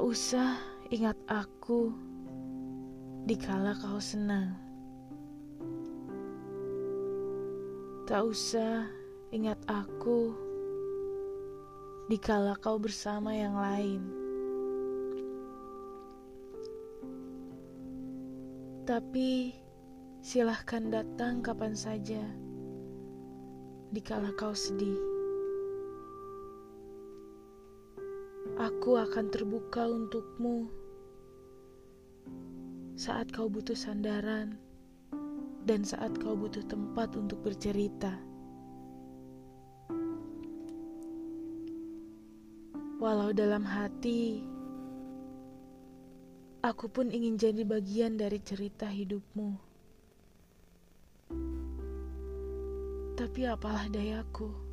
usah ingat aku dikala kau senang. Tak usah ingat aku dikala kau bersama yang lain. Tapi silahkan datang kapan saja dikala kau sedih. Aku akan terbuka untukmu saat kau butuh sandaran dan saat kau butuh tempat untuk bercerita. Walau dalam hati, aku pun ingin jadi bagian dari cerita hidupmu. Tapi apalah dayaku.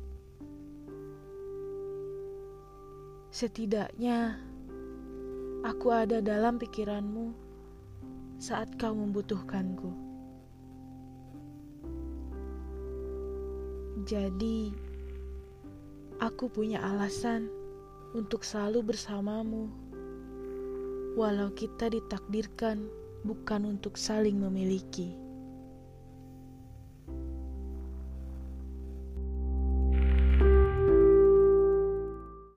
Setidaknya aku ada dalam pikiranmu saat kau membutuhkanku. Jadi, aku punya alasan untuk selalu bersamamu, walau kita ditakdirkan bukan untuk saling memiliki.